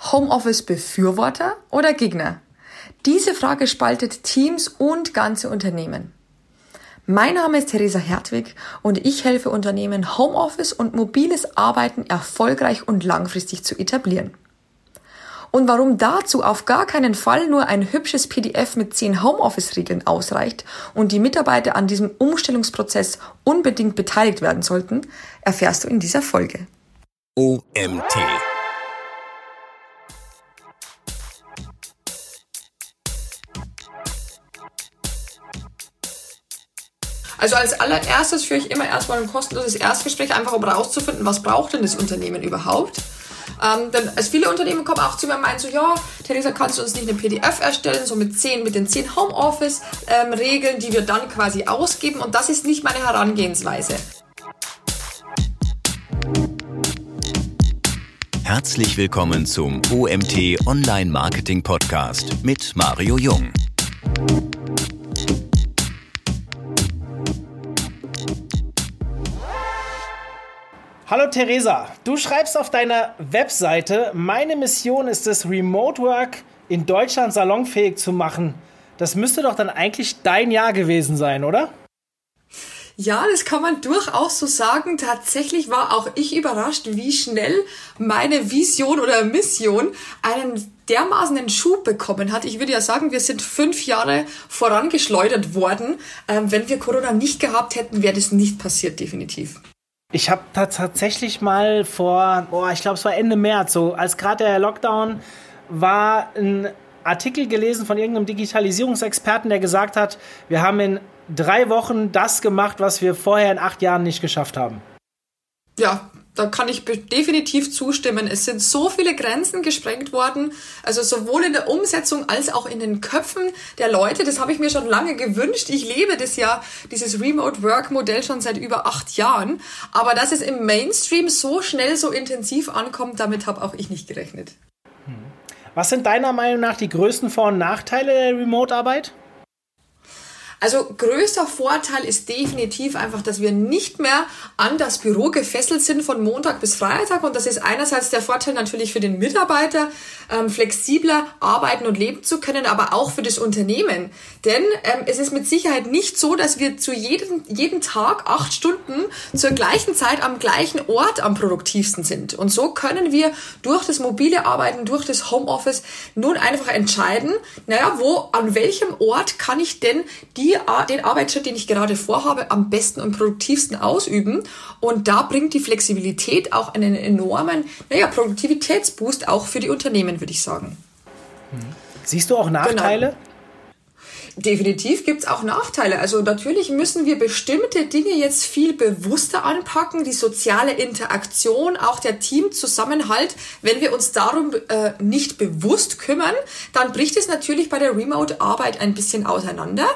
Homeoffice-Befürworter oder Gegner? Diese Frage spaltet Teams und ganze Unternehmen. Mein Name ist Theresa Hertwig und ich helfe Unternehmen, Homeoffice und mobiles Arbeiten erfolgreich und langfristig zu etablieren. Und warum dazu auf gar keinen Fall nur ein hübsches PDF mit 10 Homeoffice-Regeln ausreicht und die Mitarbeiter an diesem Umstellungsprozess unbedingt beteiligt werden sollten, erfährst du in dieser Folge. OMT Also als allererstes führe ich immer erstmal ein kostenloses Erstgespräch, einfach um rauszufinden, was braucht denn das Unternehmen überhaupt. Ähm, denn als viele Unternehmen kommen auch zu mir und meinen so, ja, Theresa, kannst du uns nicht eine PDF erstellen, so mit zehn, mit den zehn Homeoffice-Regeln, ähm, die wir dann quasi ausgeben. Und das ist nicht meine Herangehensweise. Herzlich willkommen zum OMT Online Marketing Podcast mit Mario Jung. Hallo Theresa, du schreibst auf deiner Webseite, meine Mission ist es, Remote Work in Deutschland salonfähig zu machen. Das müsste doch dann eigentlich dein Jahr gewesen sein, oder? Ja, das kann man durchaus so sagen. Tatsächlich war auch ich überrascht, wie schnell meine Vision oder Mission einen dermaßen Schub bekommen hat. Ich würde ja sagen, wir sind fünf Jahre vorangeschleudert worden. Ähm, wenn wir Corona nicht gehabt hätten, wäre das nicht passiert, definitiv. Ich habe tatsächlich mal vor, oh, ich glaube, es war Ende März, so als gerade der Lockdown war, ein Artikel gelesen von irgendeinem Digitalisierungsexperten, der gesagt hat, wir haben in drei Wochen das gemacht, was wir vorher in acht Jahren nicht geschafft haben. Ja, da kann ich definitiv zustimmen. Es sind so viele Grenzen gesprengt worden, also sowohl in der Umsetzung als auch in den Köpfen der Leute. Das habe ich mir schon lange gewünscht. Ich lebe das ja, dieses Remote Work Modell schon seit über acht Jahren. Aber dass es im Mainstream so schnell, so intensiv ankommt, damit habe auch ich nicht gerechnet. Was sind deiner Meinung nach die größten Vor- und Nachteile der Remote-Arbeit? Also größter Vorteil ist definitiv einfach, dass wir nicht mehr an das Büro gefesselt sind von Montag bis Freitag. Und das ist einerseits der Vorteil natürlich für den Mitarbeiter, ähm, flexibler arbeiten und leben zu können, aber auch für das Unternehmen. Denn ähm, es ist mit Sicherheit nicht so, dass wir zu jedem, jeden Tag acht Stunden zur gleichen Zeit am gleichen Ort am produktivsten sind. Und so können wir durch das mobile Arbeiten, durch das Homeoffice nun einfach entscheiden, naja, wo, an welchem Ort kann ich denn die den Arbeitsschritt, den ich gerade vorhabe, am besten und produktivsten ausüben. Und da bringt die Flexibilität auch einen enormen, naja, Produktivitätsboost auch für die Unternehmen, würde ich sagen. Siehst du auch Nachteile? Genau. Definitiv gibt's auch Nachteile. Also natürlich müssen wir bestimmte Dinge jetzt viel bewusster anpacken, die soziale Interaktion, auch der Teamzusammenhalt. Wenn wir uns darum äh, nicht bewusst kümmern, dann bricht es natürlich bei der Remote-Arbeit ein bisschen auseinander.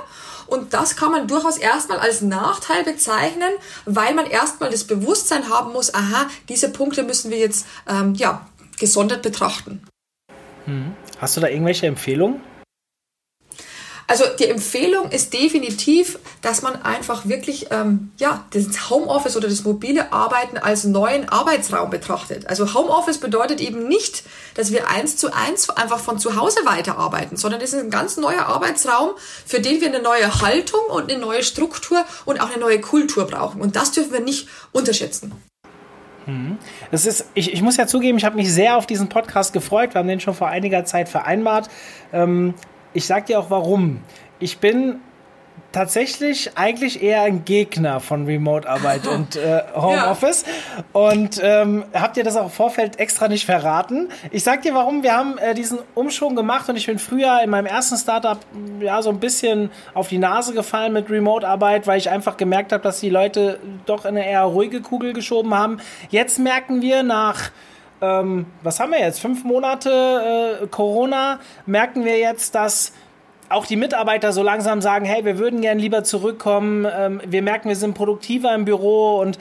Und das kann man durchaus erstmal als Nachteil bezeichnen, weil man erstmal das Bewusstsein haben muss, aha, diese Punkte müssen wir jetzt ähm, ja, gesondert betrachten. Hm. Hast du da irgendwelche Empfehlungen? Also die Empfehlung ist definitiv, dass man einfach wirklich ähm, ja das Homeoffice oder das mobile Arbeiten als neuen Arbeitsraum betrachtet. Also Homeoffice bedeutet eben nicht, dass wir eins zu eins einfach von zu Hause weiterarbeiten, sondern es ist ein ganz neuer Arbeitsraum, für den wir eine neue Haltung und eine neue Struktur und auch eine neue Kultur brauchen. Und das dürfen wir nicht unterschätzen. Das ist, ich, ich muss ja zugeben, ich habe mich sehr auf diesen Podcast gefreut. Wir haben den schon vor einiger Zeit vereinbart. Ähm, ich sag dir auch warum. Ich bin tatsächlich eigentlich eher ein Gegner von Remote-Arbeit und äh, Homeoffice. Ja. Und ähm, habt ihr das auch im Vorfeld extra nicht verraten? Ich sag dir warum. Wir haben äh, diesen Umschwung gemacht und ich bin früher in meinem ersten Startup ja so ein bisschen auf die Nase gefallen mit Remote-Arbeit, weil ich einfach gemerkt habe, dass die Leute doch in eine eher ruhige Kugel geschoben haben. Jetzt merken wir nach ähm, was haben wir jetzt? Fünf Monate äh, Corona, merken wir jetzt, dass auch die Mitarbeiter so langsam sagen, hey, wir würden gern lieber zurückkommen. Ähm, wir merken, wir sind produktiver im Büro. Und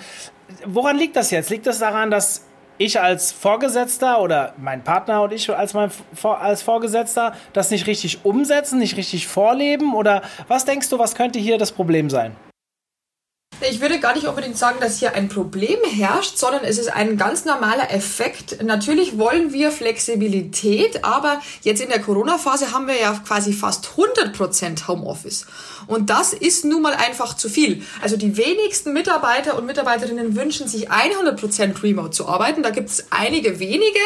woran liegt das jetzt? Liegt das daran, dass ich als Vorgesetzter oder mein Partner und ich als, mein, als Vorgesetzter das nicht richtig umsetzen, nicht richtig vorleben? Oder was denkst du, was könnte hier das Problem sein? Ich würde gar nicht unbedingt sagen, dass hier ein Problem herrscht, sondern es ist ein ganz normaler Effekt. Natürlich wollen wir Flexibilität, aber jetzt in der Corona-Phase haben wir ja quasi fast 100% Homeoffice. Und das ist nun mal einfach zu viel. Also die wenigsten Mitarbeiter und Mitarbeiterinnen wünschen sich 100% Remote zu arbeiten. Da gibt es einige wenige.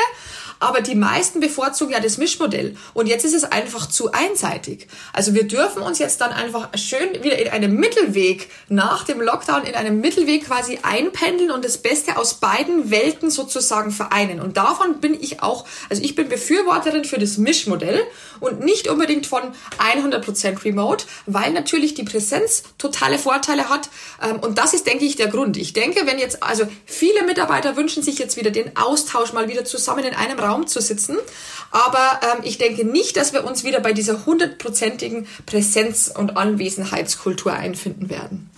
Aber die meisten bevorzugen ja das Mischmodell. Und jetzt ist es einfach zu einseitig. Also wir dürfen uns jetzt dann einfach schön wieder in einem Mittelweg nach dem Lockdown, in einem Mittelweg quasi einpendeln und das Beste aus beiden Welten sozusagen vereinen. Und davon bin ich auch, also ich bin Befürworterin für das Mischmodell und nicht unbedingt von 100% Remote, weil natürlich die Präsenz totale Vorteile hat. Ähm, und das ist, denke ich, der Grund. Ich denke, wenn jetzt, also viele Mitarbeiter wünschen sich jetzt wieder den Austausch mal wieder zusammen in einem Raum Raum zu sitzen. Aber ähm, ich denke nicht, dass wir uns wieder bei dieser hundertprozentigen Präsenz- und Anwesenheitskultur einfinden werden.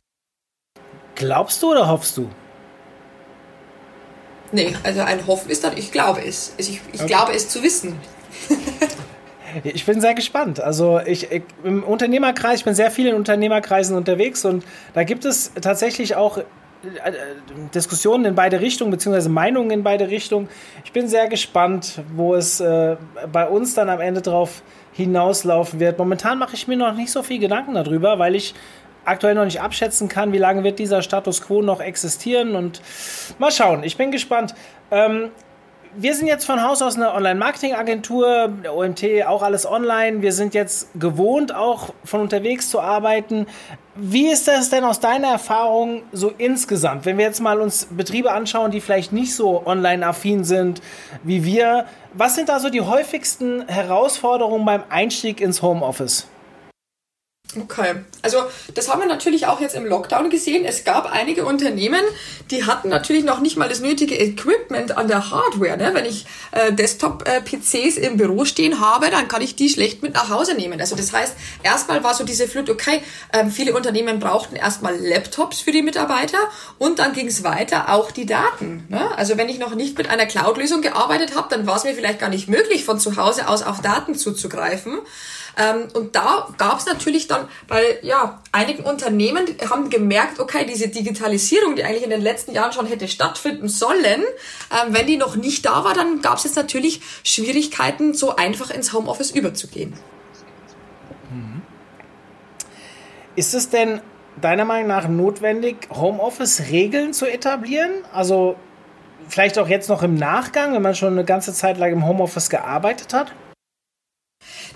Glaubst du oder hoffst du? Nee, also ein Hoffen ist dann, ich glaube es. Also ich, ich okay. glaube es zu wissen. Ich bin sehr gespannt. Also ich, ich, im Unternehmerkreis, ich bin sehr viel in Unternehmerkreisen unterwegs und da gibt es tatsächlich auch Diskussionen in beide Richtungen, beziehungsweise Meinungen in beide Richtungen. Ich bin sehr gespannt, wo es äh, bei uns dann am Ende drauf hinauslaufen wird. Momentan mache ich mir noch nicht so viel Gedanken darüber, weil ich aktuell noch nicht abschätzen kann, wie lange wird dieser Status quo noch existieren und mal schauen. Ich bin gespannt. Ähm, wir sind jetzt von Haus aus eine Online-Marketing-Agentur, der OMT auch alles online. Wir sind jetzt gewohnt, auch von unterwegs zu arbeiten. Wie ist das denn aus deiner Erfahrung so insgesamt? Wenn wir jetzt mal uns Betriebe anschauen, die vielleicht nicht so online-affin sind wie wir, was sind da so die häufigsten Herausforderungen beim Einstieg ins Homeoffice? Okay, also das haben wir natürlich auch jetzt im Lockdown gesehen. Es gab einige Unternehmen, die hatten natürlich noch nicht mal das nötige Equipment an der Hardware. Ne? Wenn ich äh, Desktop-PCs im Büro stehen habe, dann kann ich die schlecht mit nach Hause nehmen. Also das heißt, erstmal war so diese Flut, okay, ähm, viele Unternehmen brauchten erstmal Laptops für die Mitarbeiter und dann ging es weiter, auch die Daten. Ne? Also wenn ich noch nicht mit einer Cloud-Lösung gearbeitet habe, dann war es mir vielleicht gar nicht möglich, von zu Hause aus auf Daten zuzugreifen. Ähm, und da gab es natürlich dann, weil ja, einigen Unternehmen haben gemerkt, okay, diese Digitalisierung, die eigentlich in den letzten Jahren schon hätte stattfinden sollen, ähm, wenn die noch nicht da war, dann gab es jetzt natürlich Schwierigkeiten, so einfach ins Homeoffice überzugehen. Mhm. Ist es denn deiner Meinung nach notwendig, Homeoffice-Regeln zu etablieren? Also vielleicht auch jetzt noch im Nachgang, wenn man schon eine ganze Zeit lang im Homeoffice gearbeitet hat?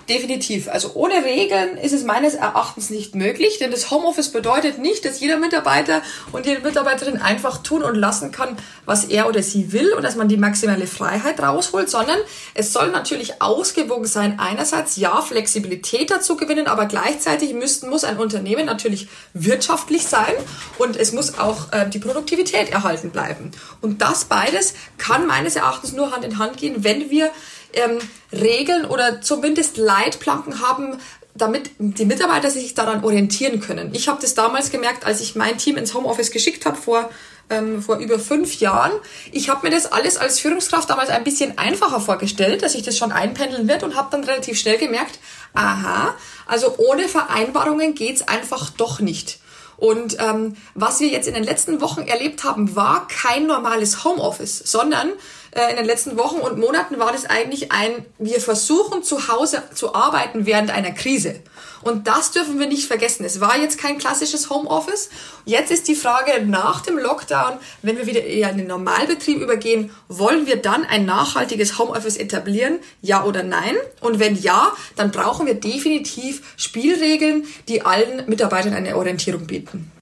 Definitiv. Also ohne Regeln ist es meines Erachtens nicht möglich, denn das Homeoffice bedeutet nicht, dass jeder Mitarbeiter und jede Mitarbeiterin einfach tun und lassen kann, was er oder sie will und dass man die maximale Freiheit rausholt, sondern es soll natürlich ausgewogen sein. Einerseits ja, Flexibilität dazu gewinnen, aber gleichzeitig müssten, muss ein Unternehmen natürlich wirtschaftlich sein und es muss auch äh, die Produktivität erhalten bleiben. Und das beides kann meines Erachtens nur Hand in Hand gehen, wenn wir ähm, Regeln oder zumindest Leitplanken haben, damit die Mitarbeiter sich daran orientieren können. Ich habe das damals gemerkt, als ich mein Team ins Homeoffice geschickt habe vor ähm, vor über fünf Jahren. Ich habe mir das alles als Führungskraft damals ein bisschen einfacher vorgestellt, dass ich das schon einpendeln wird und habe dann relativ schnell gemerkt, aha, also ohne Vereinbarungen geht's einfach doch nicht. Und ähm, was wir jetzt in den letzten Wochen erlebt haben, war kein normales Homeoffice, sondern äh, in den letzten Wochen und Monaten war das eigentlich ein, wir versuchen zu Hause zu arbeiten während einer Krise. Und das dürfen wir nicht vergessen. Es war jetzt kein klassisches Homeoffice. Jetzt ist die Frage nach dem Lockdown, wenn wir wieder eher in den Normalbetrieb übergehen, wollen wir dann ein nachhaltiges Homeoffice etablieren? Ja oder nein? Und wenn ja, dann brauchen wir definitiv Spielregeln, die allen Mitarbeitern eine Orientierung bieten.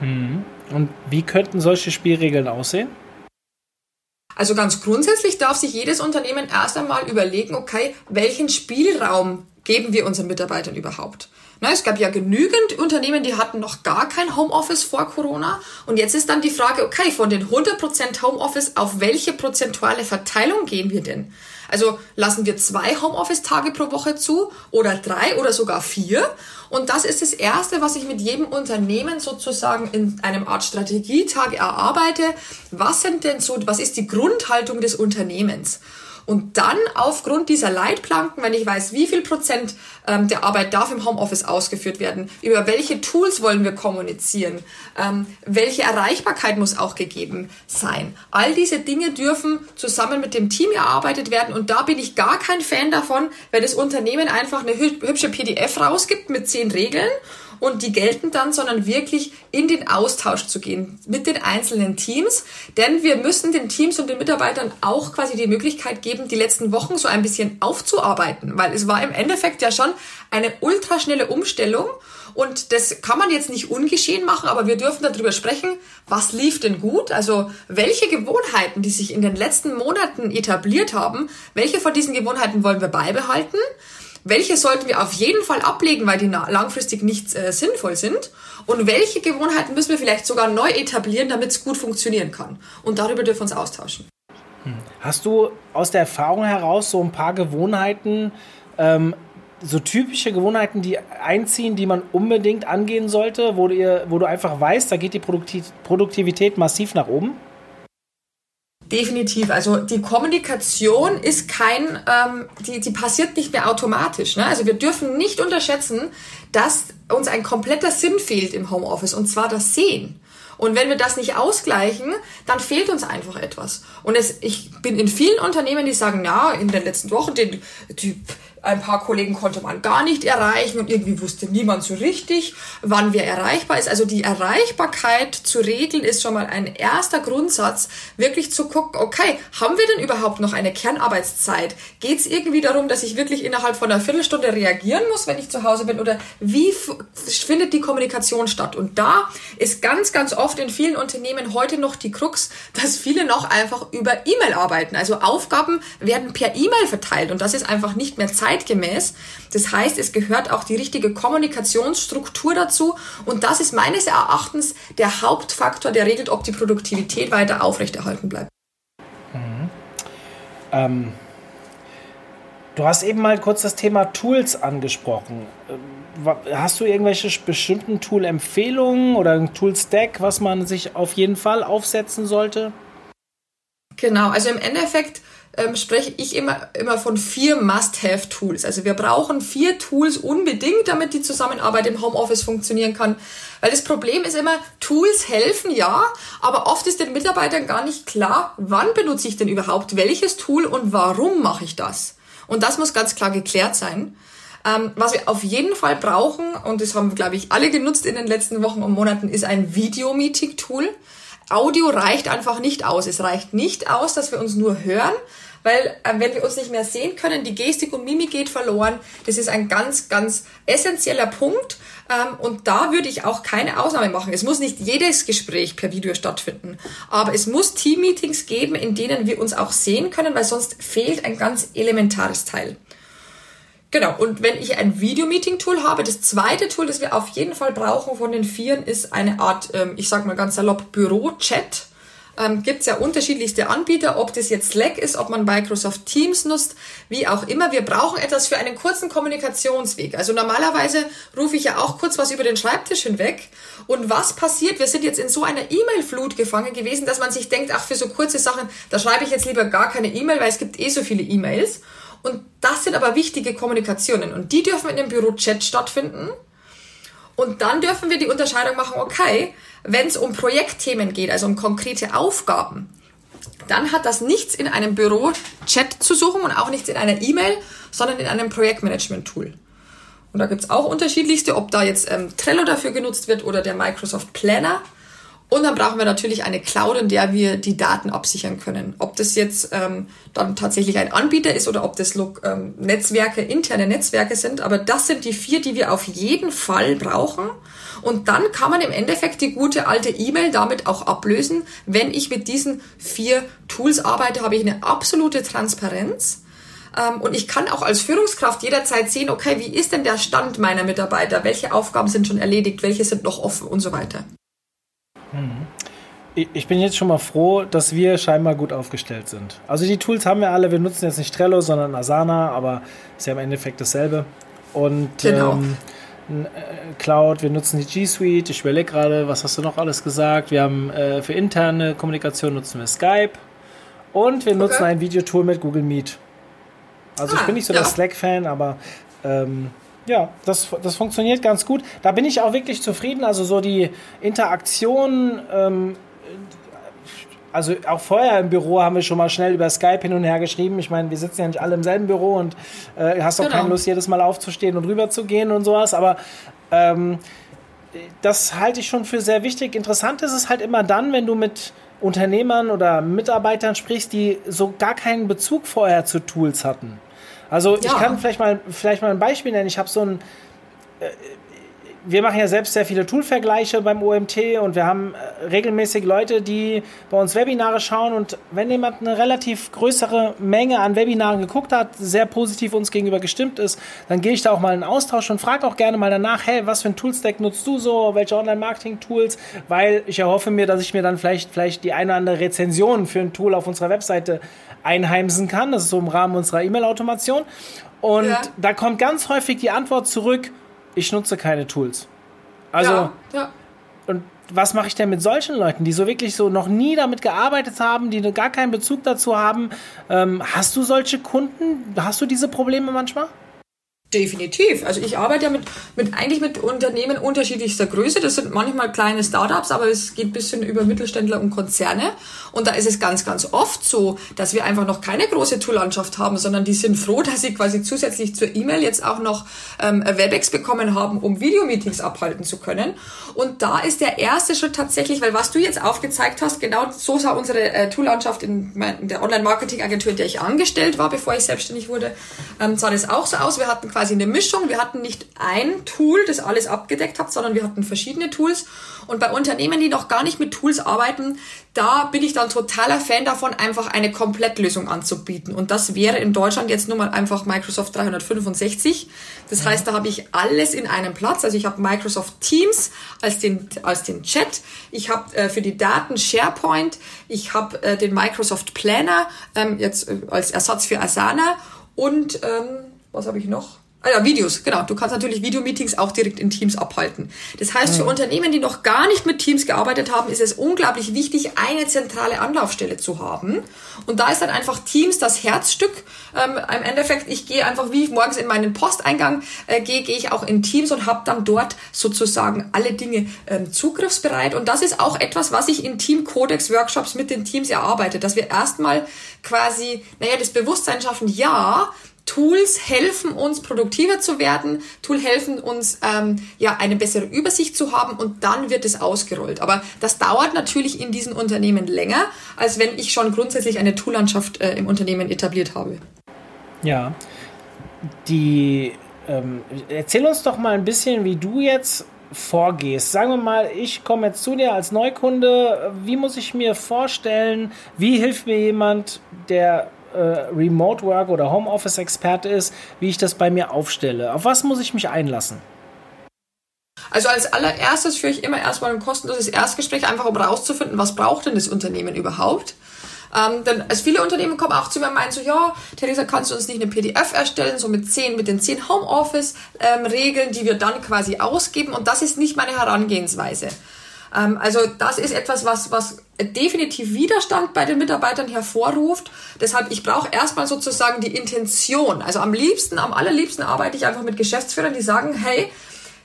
Mhm. Und wie könnten solche Spielregeln aussehen? Also ganz grundsätzlich darf sich jedes Unternehmen erst einmal überlegen, okay, welchen Spielraum geben wir unseren Mitarbeitern überhaupt? Na, es gab ja genügend Unternehmen, die hatten noch gar kein Homeoffice vor Corona. Und jetzt ist dann die Frage, okay, von den 100% Homeoffice, auf welche prozentuale Verteilung gehen wir denn? Also lassen wir zwei Homeoffice-Tage pro Woche zu oder drei oder sogar vier? Und das ist das Erste, was ich mit jedem Unternehmen sozusagen in einem Art Strategietag erarbeite. Was sind denn so, was ist die Grundhaltung des Unternehmens? Und dann aufgrund dieser Leitplanken, wenn ich weiß, wie viel Prozent ähm, der Arbeit darf im Homeoffice ausgeführt werden, über welche Tools wollen wir kommunizieren, ähm, welche Erreichbarkeit muss auch gegeben sein. All diese Dinge dürfen zusammen mit dem Team erarbeitet werden und da bin ich gar kein Fan davon, wenn das Unternehmen einfach eine hübsche PDF rausgibt mit zehn Regeln und die gelten dann, sondern wirklich in den Austausch zu gehen mit den einzelnen Teams. Denn wir müssen den Teams und den Mitarbeitern auch quasi die Möglichkeit geben, die letzten Wochen so ein bisschen aufzuarbeiten, weil es war im Endeffekt ja schon eine ultraschnelle Umstellung. Und das kann man jetzt nicht ungeschehen machen, aber wir dürfen darüber sprechen, was lief denn gut? Also welche Gewohnheiten, die sich in den letzten Monaten etabliert haben, welche von diesen Gewohnheiten wollen wir beibehalten? Welche sollten wir auf jeden Fall ablegen, weil die langfristig nicht äh, sinnvoll sind und welche Gewohnheiten müssen wir vielleicht sogar neu etablieren, damit es gut funktionieren kann. Und darüber dürfen wir uns austauschen. Hm. Hast du aus der Erfahrung heraus so ein paar Gewohnheiten, ähm, so typische Gewohnheiten, die einziehen, die man unbedingt angehen sollte, wo du, wo du einfach weißt, da geht die Produktivität massiv nach oben? Definitiv. Also die Kommunikation ist kein, ähm, die, die passiert nicht mehr automatisch. Ne? Also wir dürfen nicht unterschätzen, dass uns ein kompletter Sinn fehlt im Homeoffice und zwar das Sehen. Und wenn wir das nicht ausgleichen, dann fehlt uns einfach etwas. Und es, ich bin in vielen Unternehmen, die sagen, na, in den letzten Wochen, den, die, ein paar Kollegen konnte man gar nicht erreichen und irgendwie wusste niemand so richtig, wann wer erreichbar ist. Also die Erreichbarkeit zu regeln ist schon mal ein erster Grundsatz, wirklich zu gucken, okay, haben wir denn überhaupt noch eine Kernarbeitszeit? Geht es irgendwie darum, dass ich wirklich innerhalb von einer Viertelstunde reagieren muss, wenn ich zu Hause bin? Oder wie findet die Kommunikation statt? Und da ist ganz, ganz oft in vielen Unternehmen heute noch die Krux, dass viele noch einfach über E-Mail arbeiten. Also Aufgaben werden per E-Mail verteilt und das ist einfach nicht mehr Zeit zeitgemäß. Das heißt, es gehört auch die richtige Kommunikationsstruktur dazu und das ist meines Erachtens der Hauptfaktor, der regelt, ob die Produktivität weiter aufrechterhalten bleibt. Mhm. Ähm, du hast eben mal kurz das Thema Tools angesprochen. Hast du irgendwelche bestimmten Tool-Empfehlungen oder ein Tool-Stack, was man sich auf jeden Fall aufsetzen sollte? Genau, also im Endeffekt ähm, spreche ich immer, immer von vier Must-Have-Tools. Also wir brauchen vier Tools unbedingt, damit die Zusammenarbeit im Homeoffice funktionieren kann. Weil das Problem ist immer, Tools helfen ja, aber oft ist den Mitarbeitern gar nicht klar, wann benutze ich denn überhaupt welches Tool und warum mache ich das. Und das muss ganz klar geklärt sein. Ähm, was wir auf jeden Fall brauchen, und das haben, glaube ich, alle genutzt in den letzten Wochen und Monaten, ist ein Video-Meeting-Tool. Audio reicht einfach nicht aus. Es reicht nicht aus, dass wir uns nur hören, weil äh, wenn wir uns nicht mehr sehen können, die Gestik und Mimik geht verloren. Das ist ein ganz, ganz essentieller Punkt. Ähm, und da würde ich auch keine Ausnahme machen. Es muss nicht jedes Gespräch per Video stattfinden, aber es muss Team-Meetings geben, in denen wir uns auch sehen können, weil sonst fehlt ein ganz elementares Teil. Genau, und wenn ich ein Video-Meeting-Tool habe, das zweite Tool, das wir auf jeden Fall brauchen von den Vieren, ist eine Art, ähm, ich sag mal ganz salopp, Büro-Chat ähm, gibt es ja unterschiedlichste Anbieter, ob das jetzt Slack ist, ob man Microsoft Teams nutzt, wie auch immer. Wir brauchen etwas für einen kurzen Kommunikationsweg. Also normalerweise rufe ich ja auch kurz was über den Schreibtisch hinweg. Und was passiert? Wir sind jetzt in so einer E-Mail-Flut gefangen gewesen, dass man sich denkt, ach, für so kurze Sachen, da schreibe ich jetzt lieber gar keine E-Mail, weil es gibt eh so viele E-Mails. Und das sind aber wichtige Kommunikationen. Und die dürfen in dem Büro-Chat stattfinden. Und dann dürfen wir die Unterscheidung machen, okay, wenn es um Projektthemen geht, also um konkrete Aufgaben, dann hat das nichts in einem Büro-Chat zu suchen und auch nichts in einer E-Mail, sondern in einem Projektmanagement-Tool. Und da gibt's auch unterschiedlichste, ob da jetzt ähm, Trello dafür genutzt wird oder der Microsoft Planner. Und dann brauchen wir natürlich eine Cloud, in der wir die Daten absichern können. Ob das jetzt ähm, dann tatsächlich ein Anbieter ist oder ob das ähm, Netzwerke, interne Netzwerke sind. Aber das sind die vier, die wir auf jeden Fall brauchen. Und dann kann man im Endeffekt die gute alte E-Mail damit auch ablösen. Wenn ich mit diesen vier Tools arbeite, habe ich eine absolute Transparenz. Ähm, und ich kann auch als Führungskraft jederzeit sehen, okay, wie ist denn der Stand meiner Mitarbeiter? Welche Aufgaben sind schon erledigt? Welche sind noch offen und so weiter? Ich bin jetzt schon mal froh, dass wir scheinbar gut aufgestellt sind. Also die Tools haben wir alle, wir nutzen jetzt nicht Trello, sondern Asana, aber ist ja im Endeffekt dasselbe. Und genau. ähm, äh, Cloud, wir nutzen die G Suite. Ich überlege gerade, was hast du noch alles gesagt? Wir haben äh, für interne Kommunikation nutzen wir Skype Und wir nutzen okay. ein Videotool mit Google Meet. Also ah, ich bin nicht so ja. der Slack-Fan, aber ähm, ja, das, das funktioniert ganz gut. Da bin ich auch wirklich zufrieden. Also so die Interaktion, ähm, also auch vorher im Büro haben wir schon mal schnell über Skype hin und her geschrieben. Ich meine, wir sitzen ja nicht alle im selben Büro und äh, hast auch genau. keine Lust, jedes Mal aufzustehen und rüber zu gehen und sowas. Aber ähm, das halte ich schon für sehr wichtig. Interessant ist es halt immer dann, wenn du mit Unternehmern oder Mitarbeitern sprichst, die so gar keinen Bezug vorher zu Tools hatten. Also ja. ich kann vielleicht mal, vielleicht mal ein Beispiel nennen. Ich habe so ein, äh, wir machen ja selbst sehr viele Tool-Vergleiche beim OMT und wir haben äh, regelmäßig Leute, die bei uns Webinare schauen und wenn jemand eine relativ größere Menge an Webinaren geguckt hat, sehr positiv uns gegenüber gestimmt ist, dann gehe ich da auch mal in Austausch und frage auch gerne mal danach, hey, was für ein Toolstack nutzt du so, welche Online-Marketing-Tools, weil ich erhoffe mir, dass ich mir dann vielleicht, vielleicht die eine oder andere Rezension für ein Tool auf unserer Webseite einheimsen kann. Das ist so im Rahmen unserer E-Mail-Automation. Und ja. da kommt ganz häufig die Antwort zurück, ich nutze keine Tools. Also, ja, ja. und was mache ich denn mit solchen Leuten, die so wirklich so noch nie damit gearbeitet haben, die gar keinen Bezug dazu haben? Ähm, hast du solche Kunden? Hast du diese Probleme manchmal? Definitiv. Also ich arbeite ja mit, mit eigentlich mit Unternehmen unterschiedlichster Größe. Das sind manchmal kleine Startups, aber es geht bisschen über Mittelständler und Konzerne. Und da ist es ganz, ganz oft so, dass wir einfach noch keine große Toollandschaft haben, sondern die sind froh, dass sie quasi zusätzlich zur E-Mail jetzt auch noch ähm, WebEx bekommen haben, um Videomeetings abhalten zu können. Und da ist der erste Schritt tatsächlich, weil was du jetzt aufgezeigt hast, genau so sah unsere äh, Toollandschaft in, in der Online-Marketing-Agentur, in der ich angestellt war, bevor ich selbstständig wurde, ähm, sah das auch so aus. Wir hatten quasi eine Mischung. Wir hatten nicht ein Tool, das alles abgedeckt hat, sondern wir hatten verschiedene Tools. Und bei Unternehmen, die noch gar nicht mit Tools arbeiten, da bin ich dann totaler Fan davon, einfach eine Komplettlösung anzubieten. Und das wäre in Deutschland jetzt nur mal einfach Microsoft 365. Das ja. heißt, da habe ich alles in einem Platz. Also ich habe Microsoft Teams als den, als den Chat. Ich habe äh, für die Daten SharePoint. Ich habe äh, den Microsoft Planner ähm, jetzt äh, als Ersatz für Asana. Und ähm, was habe ich noch? Ah ja, Videos, genau. Du kannst natürlich Videomeetings auch direkt in Teams abhalten. Das heißt, für. Unternehmen, die noch gar nicht mit Teams gearbeitet haben, ist es unglaublich wichtig, eine zentrale Anlaufstelle zu haben. Und da ist dann einfach Teams das Herzstück. Ähm, Im Endeffekt, ich gehe einfach, wie ich morgens in meinen Posteingang äh, gehe, gehe ich auch in Teams und habe dann dort sozusagen alle Dinge ähm, zugriffsbereit. Und das ist auch etwas, was ich in Team-Codex-Workshops mit den Teams erarbeite, dass wir erstmal quasi, naja, das Bewusstsein schaffen, ja, Tools helfen uns, produktiver zu werden. Tools helfen uns, ähm, ja, eine bessere Übersicht zu haben und dann wird es ausgerollt. Aber das dauert natürlich in diesen Unternehmen länger, als wenn ich schon grundsätzlich eine Toollandschaft äh, im Unternehmen etabliert habe. Ja, die, ähm, erzähl uns doch mal ein bisschen, wie du jetzt vorgehst. Sagen wir mal, ich komme jetzt zu dir als Neukunde. Wie muss ich mir vorstellen, wie hilft mir jemand, der äh, Remote Work oder Homeoffice Experte ist, wie ich das bei mir aufstelle. Auf was muss ich mich einlassen? Also als allererstes führe ich immer erstmal ein kostenloses Erstgespräch, einfach um rauszufinden, was braucht denn das Unternehmen überhaupt. Ähm, denn als viele Unternehmen kommen auch zu mir und meinen so, ja, Theresa, kannst du uns nicht eine PDF erstellen, so mit zehn, mit den zehn Homeoffice-Regeln, ähm, die wir dann quasi ausgeben. Und das ist nicht meine Herangehensweise. Ähm, also das ist etwas, was, was definitiv Widerstand bei den Mitarbeitern hervorruft. Deshalb, ich brauche erstmal sozusagen die Intention. Also am liebsten, am allerliebsten arbeite ich einfach mit Geschäftsführern, die sagen, hey,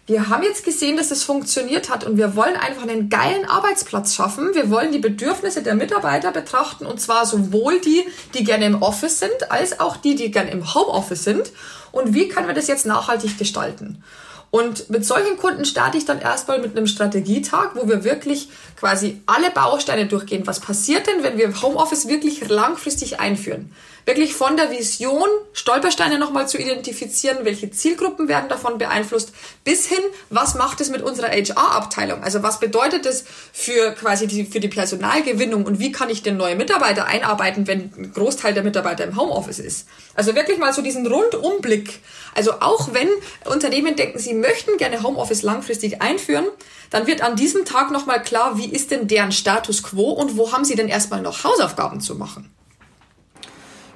wir haben jetzt gesehen, dass es funktioniert hat und wir wollen einfach einen geilen Arbeitsplatz schaffen. Wir wollen die Bedürfnisse der Mitarbeiter betrachten und zwar sowohl die, die gerne im Office sind, als auch die, die gerne im Homeoffice sind. Und wie können wir das jetzt nachhaltig gestalten? Und mit solchen Kunden starte ich dann erstmal mit einem Strategietag, wo wir wirklich quasi alle Bausteine durchgehen. Was passiert denn, wenn wir Homeoffice wirklich langfristig einführen? wirklich von der Vision Stolpersteine nochmal zu identifizieren, welche Zielgruppen werden davon beeinflusst, bis hin, was macht es mit unserer HR-Abteilung? Also was bedeutet es für quasi die, für die Personalgewinnung und wie kann ich den neuen Mitarbeiter einarbeiten, wenn ein Großteil der Mitarbeiter im Homeoffice ist? Also wirklich mal so diesen Rundumblick. Also auch wenn Unternehmen denken, sie möchten gerne Homeoffice langfristig einführen, dann wird an diesem Tag nochmal klar, wie ist denn deren Status quo und wo haben sie denn erstmal noch Hausaufgaben zu machen?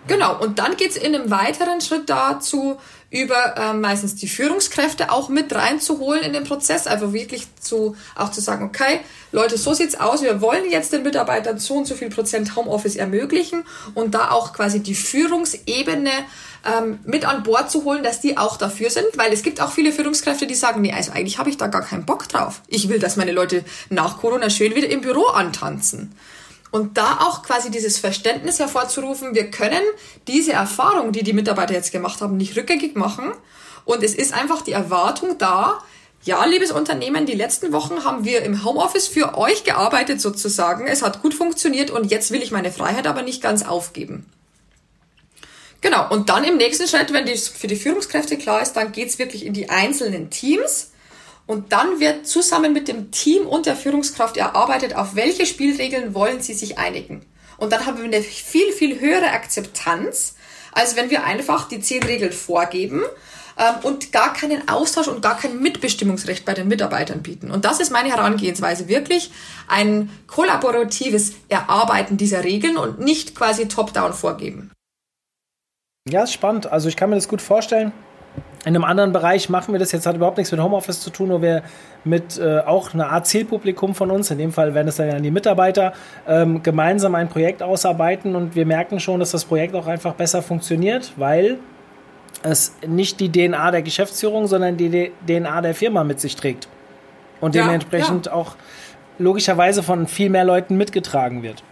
Genau, und dann geht's in einem weiteren Schritt dazu, über äh, meistens die Führungskräfte auch mit reinzuholen in den Prozess, einfach wirklich zu auch zu sagen, okay, Leute, so sieht's aus, wir wollen jetzt den Mitarbeitern so und so viel Prozent Homeoffice ermöglichen und da auch quasi die Führungsebene ähm, mit an Bord zu holen, dass die auch dafür sind, weil es gibt auch viele Führungskräfte, die sagen, nee, also eigentlich habe ich da gar keinen Bock drauf. Ich will, dass meine Leute nach Corona schön wieder im Büro antanzen. Und da auch quasi dieses Verständnis hervorzurufen, wir können diese Erfahrung, die die Mitarbeiter jetzt gemacht haben, nicht rückgängig machen. Und es ist einfach die Erwartung da, ja, liebes Unternehmen, die letzten Wochen haben wir im Homeoffice für euch gearbeitet sozusagen. Es hat gut funktioniert und jetzt will ich meine Freiheit aber nicht ganz aufgeben. Genau, und dann im nächsten Schritt, wenn das für die Führungskräfte klar ist, dann geht's wirklich in die einzelnen Teams und dann wird zusammen mit dem Team und der Führungskraft erarbeitet, auf welche Spielregeln wollen sie sich einigen. Und dann haben wir eine viel, viel höhere Akzeptanz, als wenn wir einfach die zehn Regeln vorgeben ähm, und gar keinen Austausch und gar kein Mitbestimmungsrecht bei den Mitarbeitern bieten. Und das ist meine Herangehensweise, wirklich ein kollaboratives Erarbeiten dieser Regeln und nicht quasi top-down vorgeben. Ja, ist spannend. Also ich kann mir das gut vorstellen. In einem anderen Bereich machen wir das jetzt, hat überhaupt nichts mit Homeoffice zu tun, wo wir mit äh, auch einer Art Zielpublikum von uns, in dem Fall werden es dann ja die Mitarbeiter, ähm, gemeinsam ein Projekt ausarbeiten und wir merken schon, dass das Projekt auch einfach besser funktioniert, weil es nicht die DNA der Geschäftsführung, sondern die DNA der Firma mit sich trägt. Und dementsprechend ja, ja. auch logischerweise von viel mehr Leuten mitgetragen wird.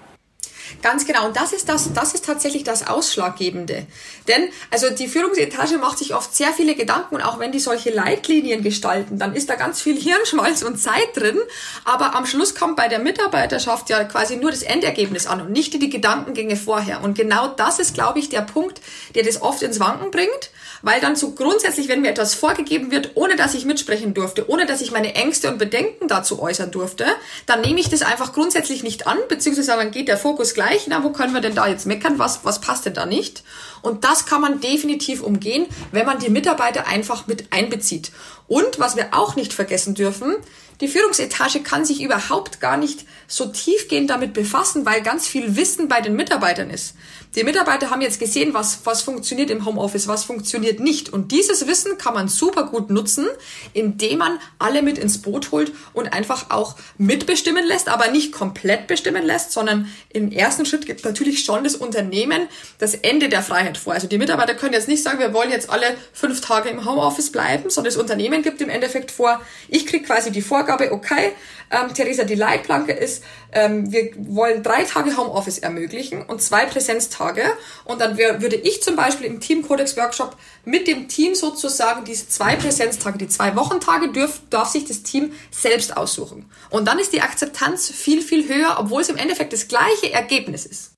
Ganz genau. Und das ist das, das ist tatsächlich das Ausschlaggebende. Denn, also die Führungsetage macht sich oft sehr viele Gedanken und auch wenn die solche Leitlinien gestalten, dann ist da ganz viel Hirnschmalz und Zeit drin. Aber am Schluss kommt bei der Mitarbeiterschaft ja quasi nur das Endergebnis an und nicht die Gedankengänge vorher. Und genau das ist, glaube ich, der Punkt, der das oft ins Wanken bringt weil dann so grundsätzlich, wenn mir etwas vorgegeben wird, ohne dass ich mitsprechen durfte, ohne dass ich meine Ängste und Bedenken dazu äußern durfte, dann nehme ich das einfach grundsätzlich nicht an, beziehungsweise dann geht der Fokus gleich, na, wo können wir denn da jetzt meckern, was, was passt denn da nicht? Und das kann man definitiv umgehen, wenn man die Mitarbeiter einfach mit einbezieht. Und was wir auch nicht vergessen dürfen, die Führungsetage kann sich überhaupt gar nicht so tiefgehend damit befassen, weil ganz viel Wissen bei den Mitarbeitern ist. Die Mitarbeiter haben jetzt gesehen, was, was funktioniert im Homeoffice, was funktioniert nicht. Und dieses Wissen kann man super gut nutzen, indem man alle mit ins Boot holt und einfach auch mitbestimmen lässt, aber nicht komplett bestimmen lässt, sondern im ersten Schritt gibt natürlich schon das Unternehmen das Ende der Freiheit vor. Also die Mitarbeiter können jetzt nicht sagen, wir wollen jetzt alle fünf Tage im Homeoffice bleiben, sondern das Unternehmen gibt im Endeffekt vor, ich kriege quasi die Vorgabe, okay, ähm, Theresa, die Leitplanke ist, ähm, wir wollen drei Tage Homeoffice ermöglichen und zwei Präsenztage. Und dann wär, würde ich zum Beispiel im Teamcodex-Workshop mit dem Team sozusagen diese zwei Präsenztage, die zwei Wochentage dürf, darf sich das Team selbst aussuchen. Und dann ist die Akzeptanz viel, viel höher, obwohl es im Endeffekt das gleiche Ergebnis ist.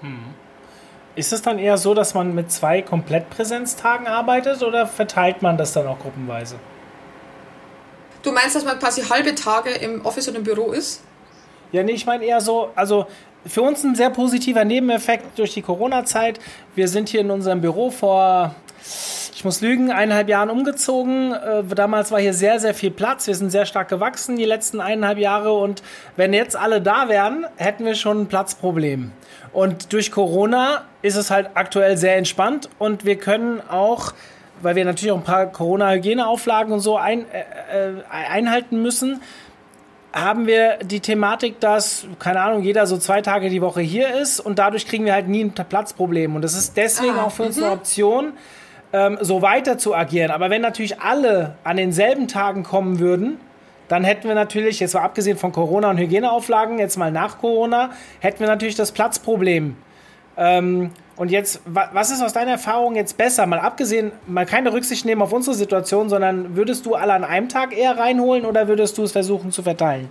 Hm. Ist es dann eher so, dass man mit zwei Komplettpräsenztagen arbeitet oder verteilt man das dann auch gruppenweise? Du meinst, dass man quasi halbe Tage im Office und im Büro ist? Ja, nee, ich meine eher so, also für uns ein sehr positiver Nebeneffekt durch die Corona-Zeit. Wir sind hier in unserem Büro vor, ich muss lügen, eineinhalb Jahren umgezogen. Äh, damals war hier sehr, sehr viel Platz. Wir sind sehr stark gewachsen die letzten eineinhalb Jahre. Und wenn jetzt alle da wären, hätten wir schon ein Platzproblem. Und durch Corona ist es halt aktuell sehr entspannt und wir können auch weil wir natürlich auch ein paar Corona-Hygieneauflagen und so ein, äh, äh, einhalten müssen, haben wir die Thematik, dass, keine Ahnung, jeder so zwei Tage die Woche hier ist und dadurch kriegen wir halt nie ein Platzproblem. Und das ist deswegen ah, auch für uns eine mhm. Option, ähm, so weiter zu agieren. Aber wenn natürlich alle an denselben Tagen kommen würden, dann hätten wir natürlich, jetzt mal abgesehen von Corona und Hygieneauflagen, jetzt mal nach Corona, hätten wir natürlich das Platzproblem. Ähm, und jetzt, was ist aus deiner Erfahrung jetzt besser? Mal abgesehen, mal keine Rücksicht nehmen auf unsere Situation, sondern würdest du alle an einem Tag eher reinholen oder würdest du es versuchen zu verteilen?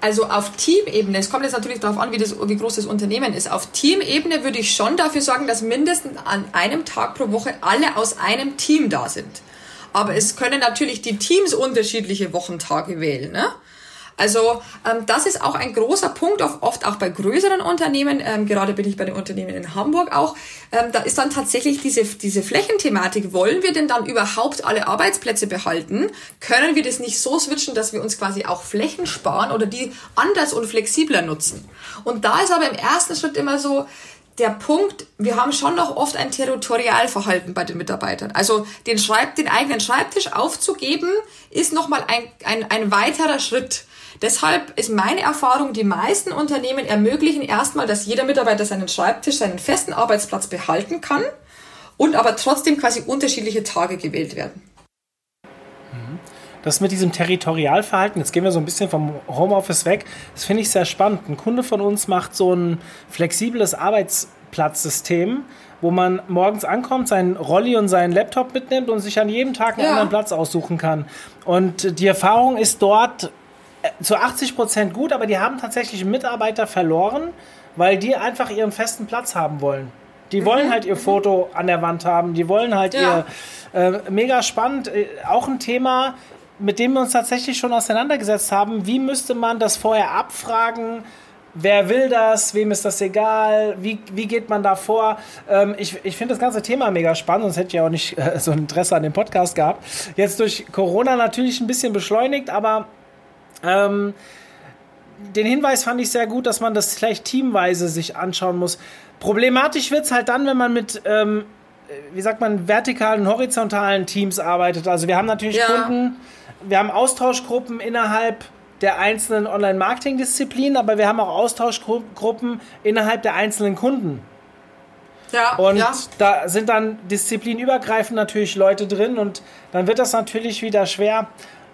Also auf Teamebene, es kommt jetzt natürlich darauf an, wie, das, wie groß das Unternehmen ist. Auf Teamebene würde ich schon dafür sorgen, dass mindestens an einem Tag pro Woche alle aus einem Team da sind. Aber es können natürlich die Teams unterschiedliche Wochentage wählen. Ne? Also ähm, das ist auch ein großer Punkt, oft auch bei größeren Unternehmen. Ähm, gerade bin ich bei den Unternehmen in Hamburg auch. Ähm, da ist dann tatsächlich diese, diese Flächenthematik. Wollen wir denn dann überhaupt alle Arbeitsplätze behalten? Können wir das nicht so switchen, dass wir uns quasi auch Flächen sparen oder die anders und flexibler nutzen? Und da ist aber im ersten Schritt immer so, der Punkt, wir haben schon noch oft ein Territorialverhalten bei den Mitarbeitern. Also den, Schreib, den eigenen Schreibtisch aufzugeben, ist nochmal ein, ein, ein weiterer Schritt. Deshalb ist meine Erfahrung, die meisten Unternehmen ermöglichen erstmal, dass jeder Mitarbeiter seinen Schreibtisch, seinen festen Arbeitsplatz behalten kann und aber trotzdem quasi unterschiedliche Tage gewählt werden. Das mit diesem Territorialverhalten, jetzt gehen wir so ein bisschen vom Homeoffice weg, das finde ich sehr spannend. Ein Kunde von uns macht so ein flexibles Arbeitsplatzsystem, wo man morgens ankommt, seinen Rolli und seinen Laptop mitnimmt und sich an jedem Tag einen ja. anderen Platz aussuchen kann. Und die Erfahrung ist dort zu 80 Prozent gut, aber die haben tatsächlich Mitarbeiter verloren, weil die einfach ihren festen Platz haben wollen. Die wollen mhm. halt ihr Foto an der Wand haben, die wollen halt ja. ihr. Äh, mega spannend. Äh, auch ein Thema, mit dem wir uns tatsächlich schon auseinandergesetzt haben. Wie müsste man das vorher abfragen? Wer will das? Wem ist das egal? Wie, wie geht man da vor? Ähm, ich ich finde das ganze Thema mega spannend, sonst hätte ich ja auch nicht äh, so ein Interesse an dem Podcast gehabt. Jetzt durch Corona natürlich ein bisschen beschleunigt, aber ähm, den Hinweis fand ich sehr gut, dass man das vielleicht teamweise sich anschauen muss. Problematisch wird es halt dann, wenn man mit ähm, wie sagt man, vertikalen, horizontalen Teams arbeitet. Also wir haben natürlich ja. Kunden, wir haben Austauschgruppen innerhalb der einzelnen Online-Marketing-Disziplinen, aber wir haben auch Austauschgruppen innerhalb der einzelnen Kunden. Ja, und ja. da sind dann disziplinübergreifend natürlich Leute drin und dann wird das natürlich wieder schwer.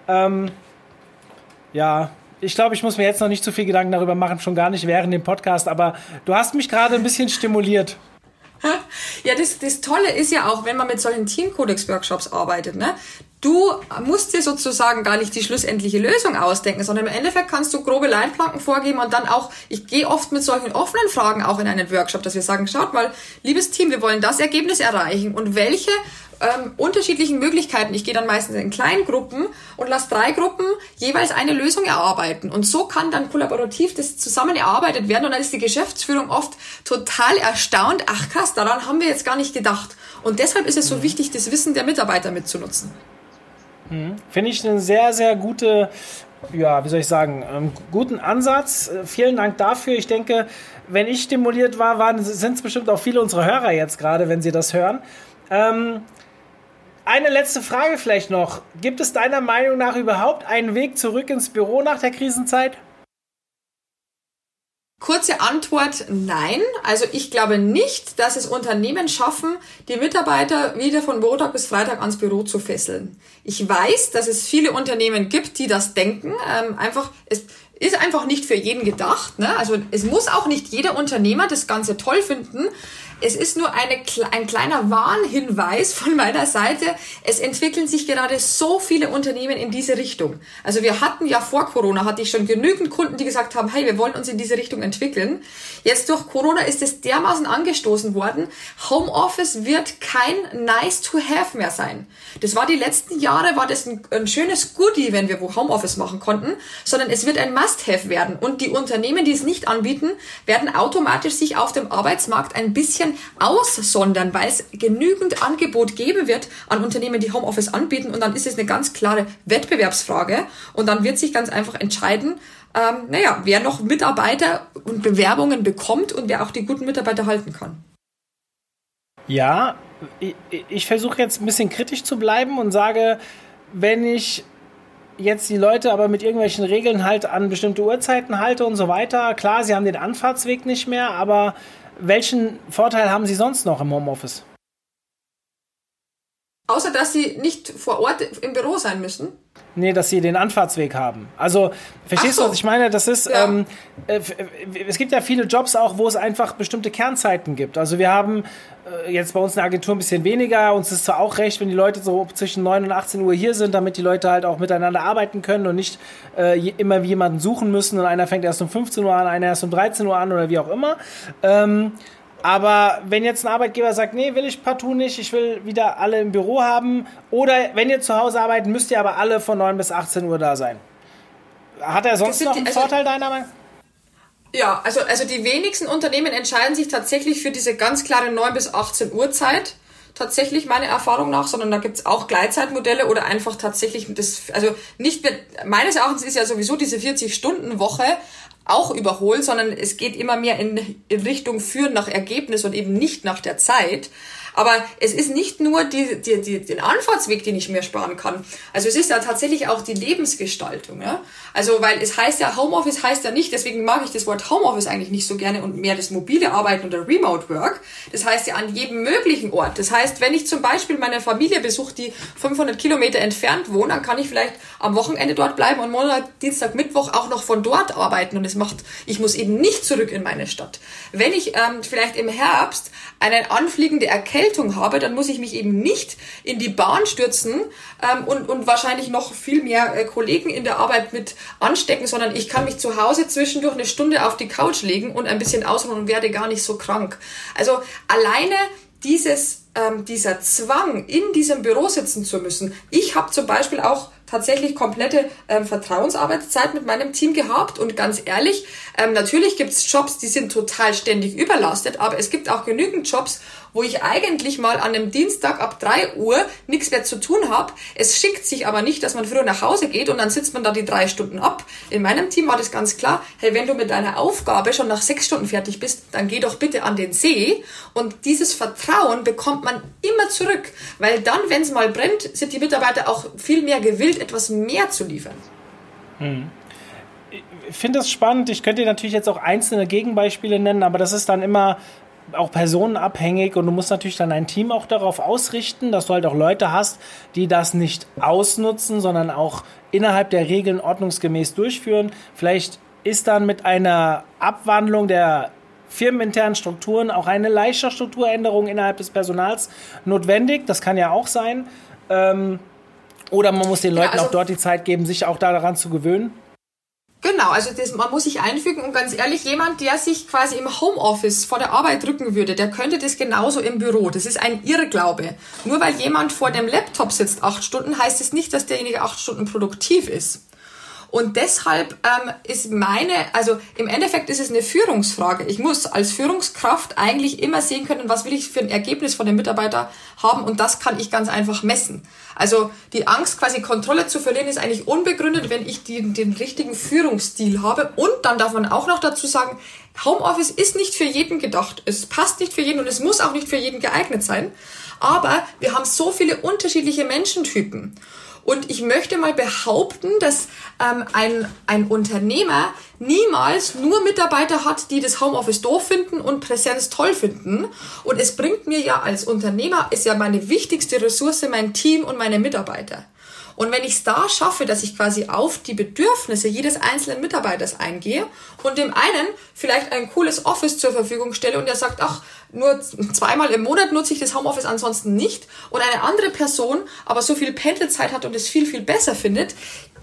Ähm, ja, ich glaube, ich muss mir jetzt noch nicht zu viel Gedanken darüber machen, schon gar nicht während dem Podcast, aber du hast mich gerade ein bisschen stimuliert. Ja, das, das Tolle ist ja auch, wenn man mit solchen Teamcodex-Workshops arbeitet, ne? Du musst dir sozusagen gar nicht die schlussendliche Lösung ausdenken, sondern im Endeffekt kannst du grobe Leitplanken vorgeben und dann auch, ich gehe oft mit solchen offenen Fragen auch in einen Workshop, dass wir sagen, schaut mal, liebes Team, wir wollen das Ergebnis erreichen und welche ähm, unterschiedlichen Möglichkeiten. Ich gehe dann meistens in kleinen Gruppen und lasse drei Gruppen jeweils eine Lösung erarbeiten. Und so kann dann kollaborativ das zusammen erarbeitet werden. Und dann ist die Geschäftsführung oft total erstaunt. Ach krass, daran haben wir jetzt gar nicht gedacht. Und deshalb ist es so mhm. wichtig, das Wissen der Mitarbeiter mitzunutzen. Mhm. Finde ich eine sehr, sehr gute, ja, wie soll ich sagen, ähm, guten Ansatz. Äh, vielen Dank dafür. Ich denke, wenn ich stimuliert war, sind es bestimmt auch viele unserer Hörer jetzt gerade, wenn sie das hören. Ähm, eine letzte Frage vielleicht noch. Gibt es deiner Meinung nach überhaupt einen Weg zurück ins Büro nach der Krisenzeit? Kurze Antwort, nein. Also ich glaube nicht, dass es Unternehmen schaffen, die Mitarbeiter wieder von Montag bis Freitag ans Büro zu fesseln. Ich weiß, dass es viele Unternehmen gibt, die das denken. Ähm, einfach, es ist einfach nicht für jeden gedacht. Ne? Also es muss auch nicht jeder Unternehmer das Ganze toll finden. Es ist nur eine, ein kleiner Warnhinweis von meiner Seite. Es entwickeln sich gerade so viele Unternehmen in diese Richtung. Also wir hatten ja vor Corona, hatte ich schon genügend Kunden, die gesagt haben, hey, wir wollen uns in diese Richtung entwickeln. Jetzt durch Corona ist es dermaßen angestoßen worden. Homeoffice wird kein nice to have mehr sein. Das war die letzten Jahre, war das ein, ein schönes Goodie, wenn wir wo Homeoffice machen konnten, sondern es wird ein must have werden. Und die Unternehmen, die es nicht anbieten, werden automatisch sich auf dem Arbeitsmarkt ein bisschen aussondern, weil es genügend Angebot geben wird an Unternehmen, die Homeoffice anbieten und dann ist es eine ganz klare Wettbewerbsfrage und dann wird sich ganz einfach entscheiden, ähm, naja, wer noch Mitarbeiter und Bewerbungen bekommt und wer auch die guten Mitarbeiter halten kann. Ja, ich, ich versuche jetzt ein bisschen kritisch zu bleiben und sage, wenn ich jetzt die Leute aber mit irgendwelchen Regeln halt an bestimmte Uhrzeiten halte und so weiter, klar, sie haben den Anfahrtsweg nicht mehr, aber welchen Vorteil haben Sie sonst noch im Homeoffice? Außer dass Sie nicht vor Ort im Büro sein müssen. Nee, dass sie den Anfahrtsweg haben. Also, verstehst so. du, was ich meine? Das ist, ja. ähm, äh, es gibt ja viele Jobs auch, wo es einfach bestimmte Kernzeiten gibt. Also wir haben äh, jetzt bei uns in der Agentur ein bisschen weniger. Uns ist zwar auch recht, wenn die Leute so zwischen 9 und 18 Uhr hier sind, damit die Leute halt auch miteinander arbeiten können und nicht äh, immer jemanden suchen müssen und einer fängt erst um 15 Uhr an, einer erst um 13 Uhr an oder wie auch immer. Ähm, aber wenn jetzt ein Arbeitgeber sagt, nee, will ich partout nicht, ich will wieder alle im Büro haben, oder wenn ihr zu Hause arbeitet, müsst ihr aber alle von 9 bis 18 Uhr da sein. Hat er sonst noch einen also, Vorteil deiner Meinung? Ja, also, also die wenigsten Unternehmen entscheiden sich tatsächlich für diese ganz klare 9 bis 18 Uhr Zeit tatsächlich meiner Erfahrung nach, sondern da gibt's auch Gleitzeitmodelle oder einfach tatsächlich das, also nicht, meines Erachtens ist ja sowieso diese 40-Stunden-Woche auch überholt, sondern es geht immer mehr in, in Richtung Führen nach Ergebnis und eben nicht nach der Zeit. Aber es ist nicht nur die, die, die, den Anfahrtsweg, den ich mir sparen kann. Also es ist ja tatsächlich auch die Lebensgestaltung. Ja? Also weil es heißt ja, Homeoffice heißt ja nicht, deswegen mag ich das Wort Homeoffice eigentlich nicht so gerne und mehr das mobile Arbeiten oder Remote Work. Das heißt ja an jedem möglichen Ort. Das heißt, wenn ich zum Beispiel meine Familie besuche, die 500 Kilometer entfernt wohnt, dann kann ich vielleicht am Wochenende dort bleiben und Montag, Dienstag, Mittwoch auch noch von dort arbeiten. Und es macht, ich muss eben nicht zurück in meine Stadt. Wenn ich ähm, vielleicht im Herbst eine anfliegende Erkältung habe, dann muss ich mich eben nicht in die Bahn stürzen ähm, und, und wahrscheinlich noch viel mehr äh, Kollegen in der Arbeit mit anstecken, sondern ich kann mich zu Hause zwischendurch eine Stunde auf die Couch legen und ein bisschen ausruhen und werde gar nicht so krank. Also alleine dieses, ähm, dieser Zwang, in diesem Büro sitzen zu müssen. Ich habe zum Beispiel auch tatsächlich komplette ähm, Vertrauensarbeitszeit mit meinem Team gehabt und ganz ehrlich, ähm, natürlich gibt's Jobs, die sind total ständig überlastet, aber es gibt auch genügend Jobs, wo ich eigentlich mal an einem Dienstag ab drei Uhr nichts mehr zu tun habe. Es schickt sich aber nicht, dass man früher nach Hause geht und dann sitzt man da die drei Stunden ab. In meinem Team war das ganz klar, hey, wenn du mit deiner Aufgabe schon nach sechs Stunden fertig bist, dann geh doch bitte an den See. Und dieses Vertrauen bekommt man immer zurück, weil dann, wenn es mal brennt, sind die Mitarbeiter auch viel mehr gewillt, etwas mehr zu liefern. Hm ich finde das spannend. Ich könnte dir natürlich jetzt auch einzelne Gegenbeispiele nennen, aber das ist dann immer auch personenabhängig und du musst natürlich dann ein Team auch darauf ausrichten, dass du halt auch Leute hast, die das nicht ausnutzen, sondern auch innerhalb der Regeln ordnungsgemäß durchführen. Vielleicht ist dann mit einer Abwandlung der firmeninternen Strukturen auch eine leichte Strukturänderung innerhalb des Personals notwendig. Das kann ja auch sein. Ähm, oder man muss den Leuten ja, also auch dort die Zeit geben, sich auch daran zu gewöhnen. Genau, also das, man muss sich einfügen und ganz ehrlich, jemand, der sich quasi im Homeoffice vor der Arbeit drücken würde, der könnte das genauso im Büro. Das ist ein Irrglaube. Nur weil jemand vor dem Laptop sitzt acht Stunden, heißt es das nicht, dass derjenige acht Stunden produktiv ist. Und deshalb ähm, ist meine, also im Endeffekt ist es eine Führungsfrage. Ich muss als Führungskraft eigentlich immer sehen können, was will ich für ein Ergebnis von dem Mitarbeiter haben und das kann ich ganz einfach messen. Also die Angst, quasi Kontrolle zu verlieren, ist eigentlich unbegründet, wenn ich die, den richtigen Führungsstil habe. Und dann darf man auch noch dazu sagen, Homeoffice ist nicht für jeden gedacht. Es passt nicht für jeden und es muss auch nicht für jeden geeignet sein. Aber wir haben so viele unterschiedliche Menschentypen. Und ich möchte mal behaupten, dass ähm, ein, ein Unternehmer niemals nur Mitarbeiter hat, die das Homeoffice doof finden und Präsenz toll finden. Und es bringt mir ja als Unternehmer, ist ja meine wichtigste Ressource mein Team und meine Mitarbeiter. Und wenn ich es da schaffe, dass ich quasi auf die Bedürfnisse jedes einzelnen Mitarbeiters eingehe und dem einen vielleicht ein cooles Office zur Verfügung stelle und der sagt, ach, nur zweimal im Monat nutze ich das Homeoffice ansonsten nicht und eine andere Person aber so viel Pendelzeit hat und es viel, viel besser findet,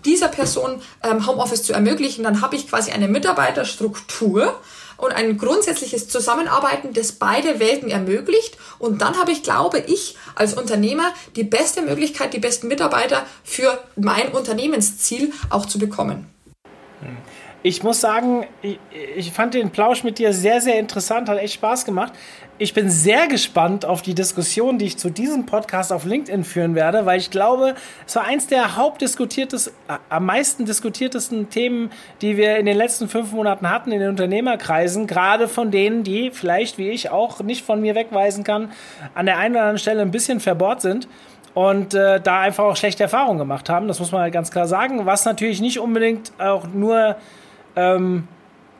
dieser Person ähm, Homeoffice zu ermöglichen, dann habe ich quasi eine Mitarbeiterstruktur, und ein grundsätzliches Zusammenarbeiten, das beide Welten ermöglicht. Und dann habe ich, glaube ich, als Unternehmer die beste Möglichkeit, die besten Mitarbeiter für mein Unternehmensziel auch zu bekommen. Ich muss sagen, ich, fand den Plausch mit dir sehr, sehr interessant, hat echt Spaß gemacht. Ich bin sehr gespannt auf die Diskussion, die ich zu diesem Podcast auf LinkedIn führen werde, weil ich glaube, es war eins der hauptdiskutiertesten, äh, am meisten diskutiertesten Themen, die wir in den letzten fünf Monaten hatten in den Unternehmerkreisen, gerade von denen, die vielleicht, wie ich auch nicht von mir wegweisen kann, an der einen oder anderen Stelle ein bisschen verbohrt sind und äh, da einfach auch schlechte Erfahrungen gemacht haben. Das muss man halt ganz klar sagen. Was natürlich nicht unbedingt auch nur ähm,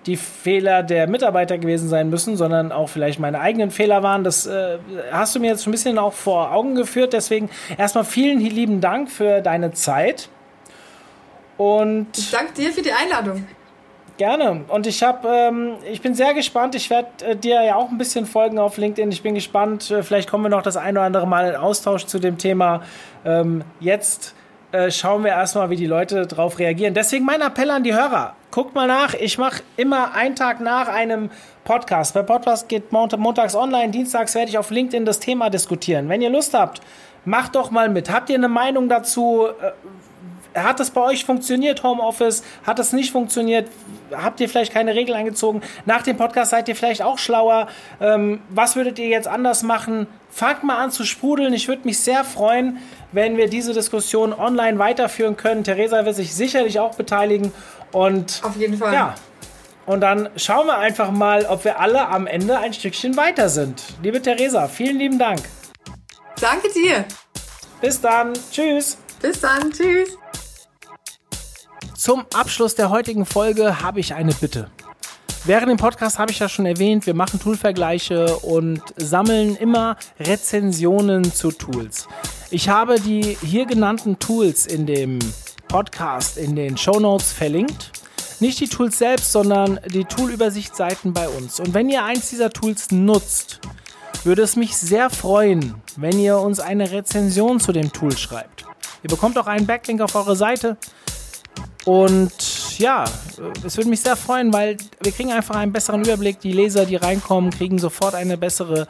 die Fehler der Mitarbeiter gewesen sein müssen, sondern auch vielleicht meine eigenen Fehler waren. Das äh, hast du mir jetzt ein bisschen auch vor Augen geführt. Deswegen erstmal vielen lieben Dank für deine Zeit. Und ich danke dir für die Einladung. Gerne. Und ich habe, ähm, ich bin sehr gespannt. Ich werde äh, dir ja auch ein bisschen folgen auf LinkedIn. Ich bin gespannt. Äh, vielleicht kommen wir noch das ein oder andere Mal in Austausch zu dem Thema. Ähm, jetzt äh, schauen wir erstmal, wie die Leute darauf reagieren. Deswegen mein Appell an die Hörer. Guckt mal nach. Ich mache immer einen Tag nach einem Podcast. Der Podcast geht montags online. Dienstags werde ich auf LinkedIn das Thema diskutieren. Wenn ihr Lust habt, macht doch mal mit. Habt ihr eine Meinung dazu? Äh, hat das bei euch funktioniert, Homeoffice? Hat das nicht funktioniert? Habt ihr vielleicht keine Regeln eingezogen? Nach dem Podcast seid ihr vielleicht auch schlauer. Ähm, was würdet ihr jetzt anders machen? Fangt mal an zu sprudeln. Ich würde mich sehr freuen, wenn wir diese Diskussion online weiterführen können. Theresa wird sich sicherlich auch beteiligen. Und auf jeden Fall. Ja, Und dann schauen wir einfach mal, ob wir alle am Ende ein Stückchen weiter sind. Liebe Theresa, vielen lieben Dank. Danke dir. Bis dann. Tschüss. Bis dann. Tschüss. Zum Abschluss der heutigen Folge habe ich eine Bitte. Während dem Podcast habe ich ja schon erwähnt, wir machen Toolvergleiche und sammeln immer Rezensionen zu Tools. Ich habe die hier genannten Tools in dem Podcast in den Show Notes verlinkt. Nicht die Tools selbst, sondern die Toolübersichtsseiten bei uns. Und wenn ihr eins dieser Tools nutzt, würde es mich sehr freuen, wenn ihr uns eine Rezension zu dem Tool schreibt. Ihr bekommt auch einen Backlink auf eure Seite. Und ja, es würde mich sehr freuen, weil wir kriegen einfach einen besseren Überblick. Die Leser, die reinkommen, kriegen sofort eine bessere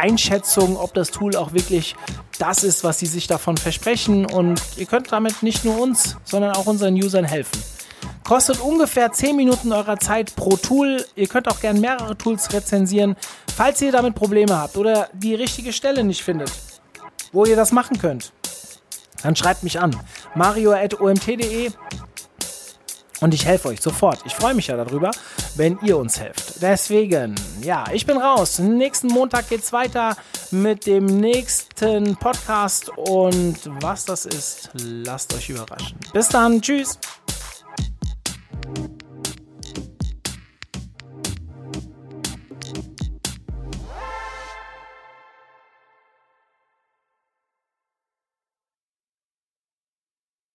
Einschätzung, ob das Tool auch wirklich das ist, was sie sich davon versprechen. Und ihr könnt damit nicht nur uns, sondern auch unseren Usern helfen. Kostet ungefähr 10 Minuten eurer Zeit pro Tool. Ihr könnt auch gerne mehrere Tools rezensieren. Falls ihr damit Probleme habt oder die richtige Stelle nicht findet, wo ihr das machen könnt, dann schreibt mich an. mario.omt.de und ich helfe euch sofort. Ich freue mich ja darüber, wenn ihr uns helft. Deswegen, ja, ich bin raus. Nächsten Montag geht's weiter mit dem nächsten Podcast. Und was das ist, lasst euch überraschen. Bis dann. Tschüss.